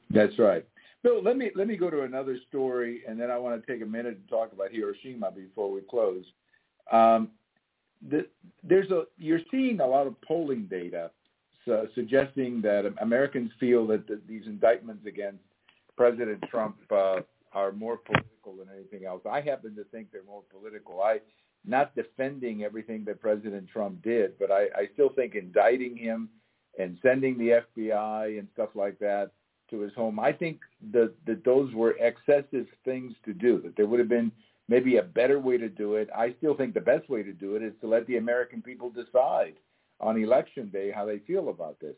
That's right. Bill, let me let me go to another story, and then I want to take a minute to talk about Hiroshima before we close. Um, the, there's a you're seeing a lot of polling data suggesting that Americans feel that the, these indictments against President Trump uh, are more political than anything else. I happen to think they're more political. I not defending everything that President Trump did, but I, I still think indicting him and sending the FBI and stuff like that to his home, I think that, that those were excessive things to do, that there would have been maybe a better way to do it. I still think the best way to do it is to let the American people decide on election day how they feel about this.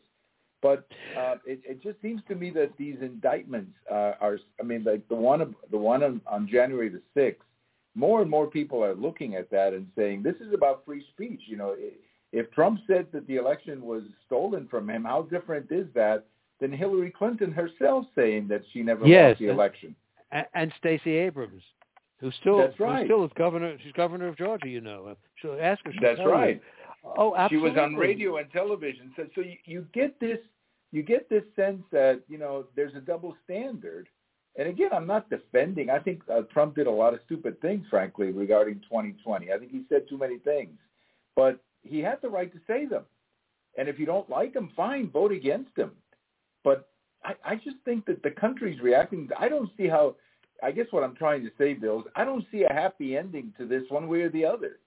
But uh, it, it just seems to me that these indictments uh, are, I mean, like the one, the one on, on January the 6th, more and more people are looking at that and saying, this is about free speech. You know, if Trump said that the election was stolen from him, how different is that than Hillary Clinton herself saying that she never yes, lost the election? And, and Stacey Abrams, who still That's right. who still is governor. She's governor of Georgia. You know, she'll ask her. That's right. You. Oh, absolutely. She was on radio and television. So, so you, you get this, you get this sense that you know there's a double standard. And again, I'm not defending. I think uh, Trump did a lot of stupid things, frankly, regarding 2020. I think he said too many things, but he had the right to say them. And if you don't like him, fine, vote against him. But I, I just think that the country's reacting. I don't see how. I guess what I'm trying to say, Bill, is I don't see a happy ending to this one way or the other.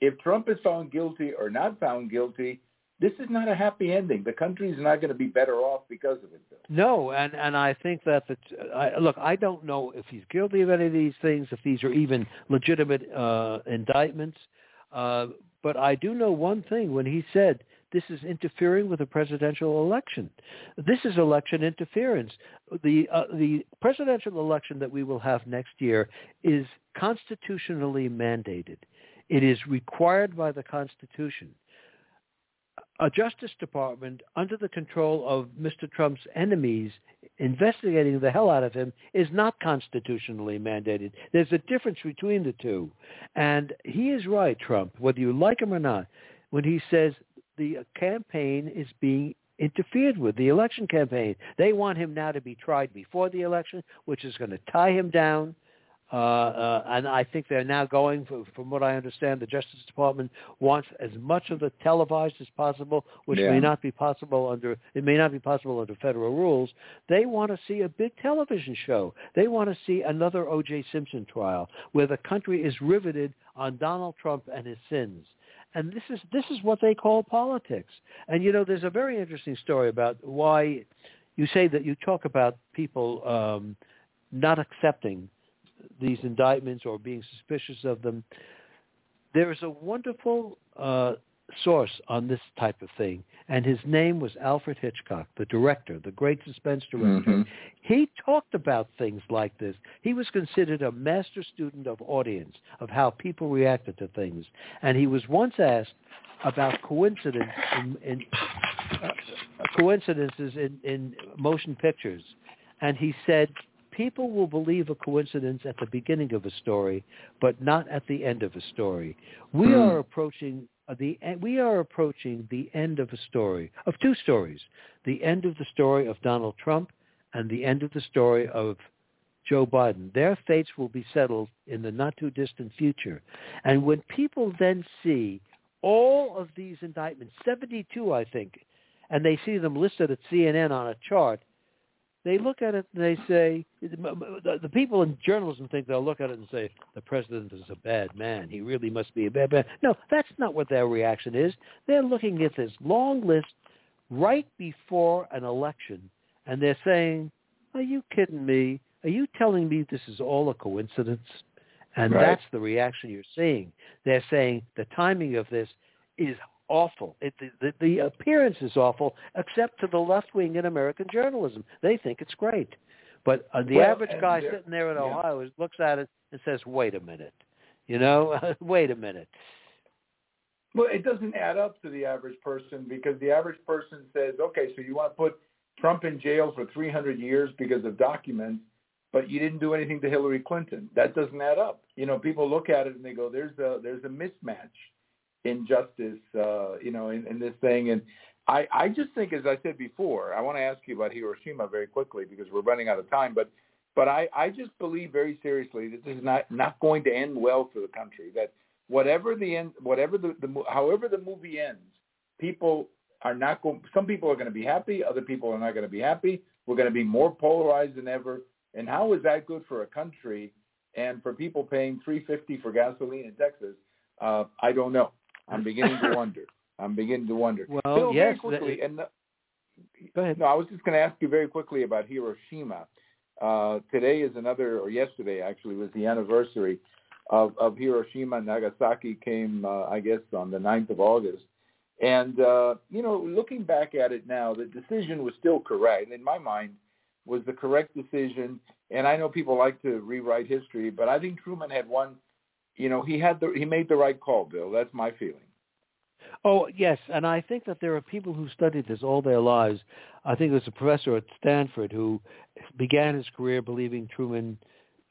If Trump is found guilty or not found guilty, this is not a happy ending. The country is not going to be better off because of it. Bill. No, and and I think that the I, look, I don't know if he's guilty of any of these things, if these are even legitimate uh, indictments. Uh, but I do know one thing: when he said this is interfering with the presidential election. This is election interference. The uh, the presidential election that we will have next year is constitutionally mandated. It is required by the Constitution. A Justice Department under the control of Mr. Trump's enemies investigating the hell out of him is not constitutionally mandated. There's a difference between the two. And he is right, Trump, whether you like him or not, when he says the campaign is being interfered with, the election campaign. They want him now to be tried before the election, which is going to tie him down. Uh, uh, and I think they're now going, for, from what I understand, the Justice Department wants as much of the televised as possible, which yeah. may not be possible under it may not be possible under federal rules. They want to see a big television show. They want to see another O.J. Simpson trial where the country is riveted on Donald Trump and his sins. And this is this is what they call politics. And you know, there's a very interesting story about why you say that you talk about people um, not accepting these indictments or being suspicious of them. There is a wonderful uh, source on this type of thing, and his name was Alfred Hitchcock, the director, the great suspense director. Mm-hmm. He talked about things like this. He was considered a master student of audience, of how people reacted to things. And he was once asked about coincidence in, in uh, coincidences in, in motion pictures, and he said people will believe a coincidence at the beginning of a story, but not at the end of a story. We mm. are approaching Uh, the uh, we are approaching the end of a story of two stories: the end of the story of Donald Trump and the end of the story of Joe Biden. Their fates will be settled in the not too distant future. And when people then see all of these indictments, 72 I think, and they see them listed at CNN on a chart, they look at it and they say, the people in journalism think they'll look at it and say, the president is a bad man. He really must be a bad man. No, that's not what their reaction is. They're looking at this long list right before an election, and they're saying, "Are you kidding me? Are you telling me this is all a coincidence?" And Right. that's the reaction you're seeing. They're saying the timing of this is awful. It, the, the, the appearance is awful, except to the left wing in American journalism. They think it's great. But uh, the Well, average guy sitting there in yeah. Ohio looks at it and says, wait a minute. You know, [laughs] wait a minute. Well, it doesn't add up to the average person because the average person says, okay, so you want to put Trump in jail for 300 years because of documents, but you didn't do anything to Hillary Clinton. That doesn't add up. You know, people look at it and they go, there's a there's a mismatch in justice, uh, you know, in, in this thing. And I, I just think, as I said before, I want to ask you about Hiroshima very quickly because we're running out of time, but but I, I just believe very seriously that this is not, not going to end well for the country, that whatever the end, whatever the, the however the movie ends, people are not going. Some people are going to be happy. Other people are not going to be happy. We're going to be more polarized than ever. And how is that good for a country and for people paying three fifty for gasoline in Texas? Uh, I don't know. I'm beginning to wonder. I'm beginning to wonder. [laughs] Well, Bill, yes, quickly, and the, Go ahead. no, I was just going to ask you very quickly about Hiroshima. Uh, today is another, or yesterday actually, was the anniversary of, of Hiroshima. Nagasaki came, uh, I guess, on the 9th of August. And, uh, you know, looking back at it now, the decision was still correct. In my mind, was the correct decision. And I know people like to rewrite history, but I think Truman had one, you know, he had the, he made the right call, Bill. That's my feeling. Oh, yes, and I think that there are people who studied this all their lives. I think there's a professor at Stanford who began his career believing Truman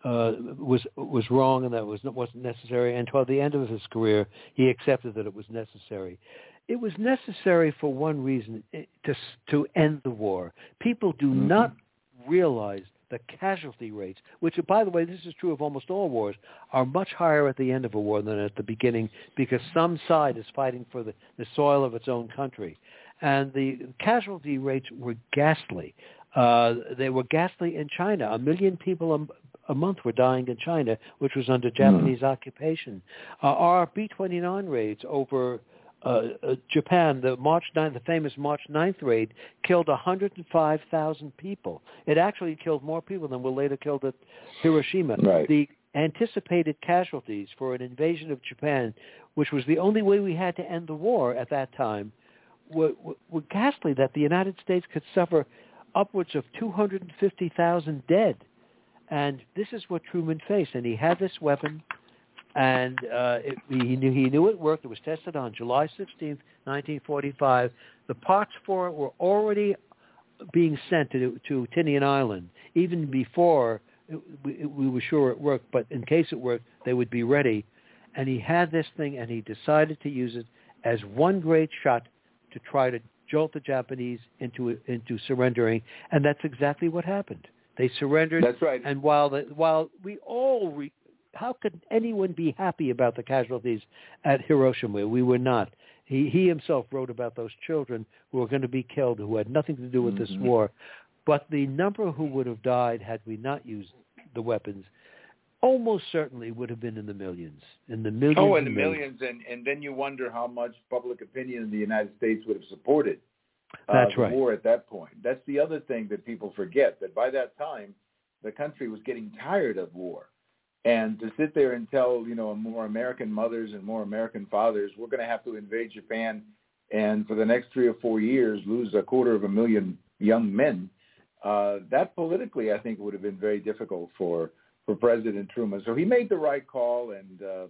uh, was was wrong and that was wasn't necessary, and toward the end of his career, he accepted that it was necessary. It was necessary for one reason eh, to to end the war. People do Mhm. not realize the casualty rates, which, by the way, this is true of almost all wars, are much higher at the end of a war than at the beginning because some side is fighting for the, the soil of its own country. And the casualty rates were ghastly. Uh, they were ghastly in China. A million people a, a month were dying in China, which was under Japanese occupation. Uh, our B-29 raids over uh, uh, Japan, the March 9th, the famous March 9th raid, killed 105,000 people. It actually killed more people than were later killed at Hiroshima. Right. The anticipated casualties for an invasion of Japan, which was the only way we had to end the war at that time, were, were, were ghastly that the United States could suffer upwards of 250,000 dead. And this is what Truman faced. And he had this weapon and uh, it, he knew he knew it worked. It was tested on July 16th, 1945. The parts for it were already being sent to to Tinian Island even before it, we, we were sure it worked. But in case it worked, they would be ready. And he had this thing, and he decided to use it as one great shot to try to jolt the Japanese into into surrendering. And that's exactly what happened. They surrendered. That's right. And while the, while we all re, how could anyone be happy about the casualties at Hiroshima? We were not. He, he himself wrote about those children who were going to be killed, who had nothing to do with this Mhm. war. But the number who would have died had we not used the weapons almost certainly would have been in the millions. In the millions. Oh, in the millions, and and then you wonder how much public opinion in the United States would have supported uh, That's the right. war at that point. That's the other thing that people forget that by that time, the country was getting tired of war, and to sit there and tell you know more American mothers and more American fathers, we're going to have to invade Japan, and for the next three or four years lose a quarter of a million young men. Uh, that politically, I think, would have been very difficult for for President Truman. So he made the right call, and uh,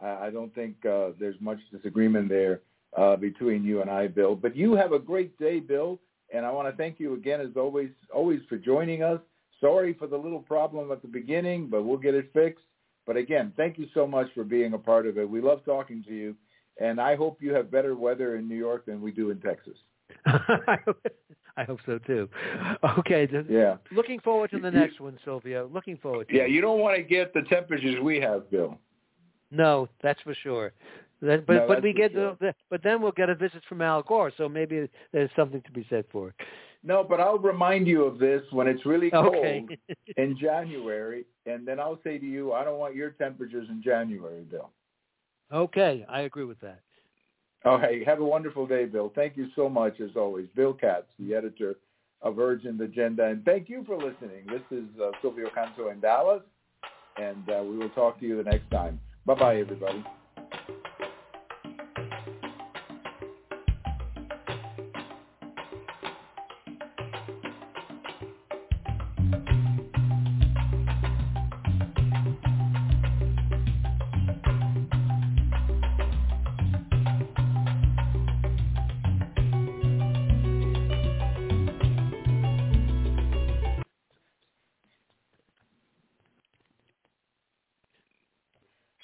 I, don't think uh, there's much disagreement there uh, between you and I, Bill. But you have a great day, Bill, and I want to thank you again, as always, always for joining us. Sorry for the little problem at the beginning, but we'll get it fixed. But again, thank you so much for being a part of it. We love talking to you, and I hope you have better weather in New York than we do in Texas. [laughs] I hope so too. Okay. Yeah. Looking forward to the next one, Silvio. Looking forward to it. Yeah, it. you don't want to get the temperatures we have, Bill. No, that's for sure. Then, but No, but we get sure. the, but then we'll get a visit from Al Gore, so maybe there's something to be said for it. No, but I'll remind you of this when it's really cold Okay. in January, and then I'll say to you, I don't want your temperatures in January, Bill. okay, I agree with that. All right. Have a wonderful day, Bill. Thank you so much, as always. Bill Katz, the editor of Urgent Agenda. And thank you for listening. This is uh, Silvio Canto in Dallas, and uh, we will talk to you the next time. Bye-bye, everybody.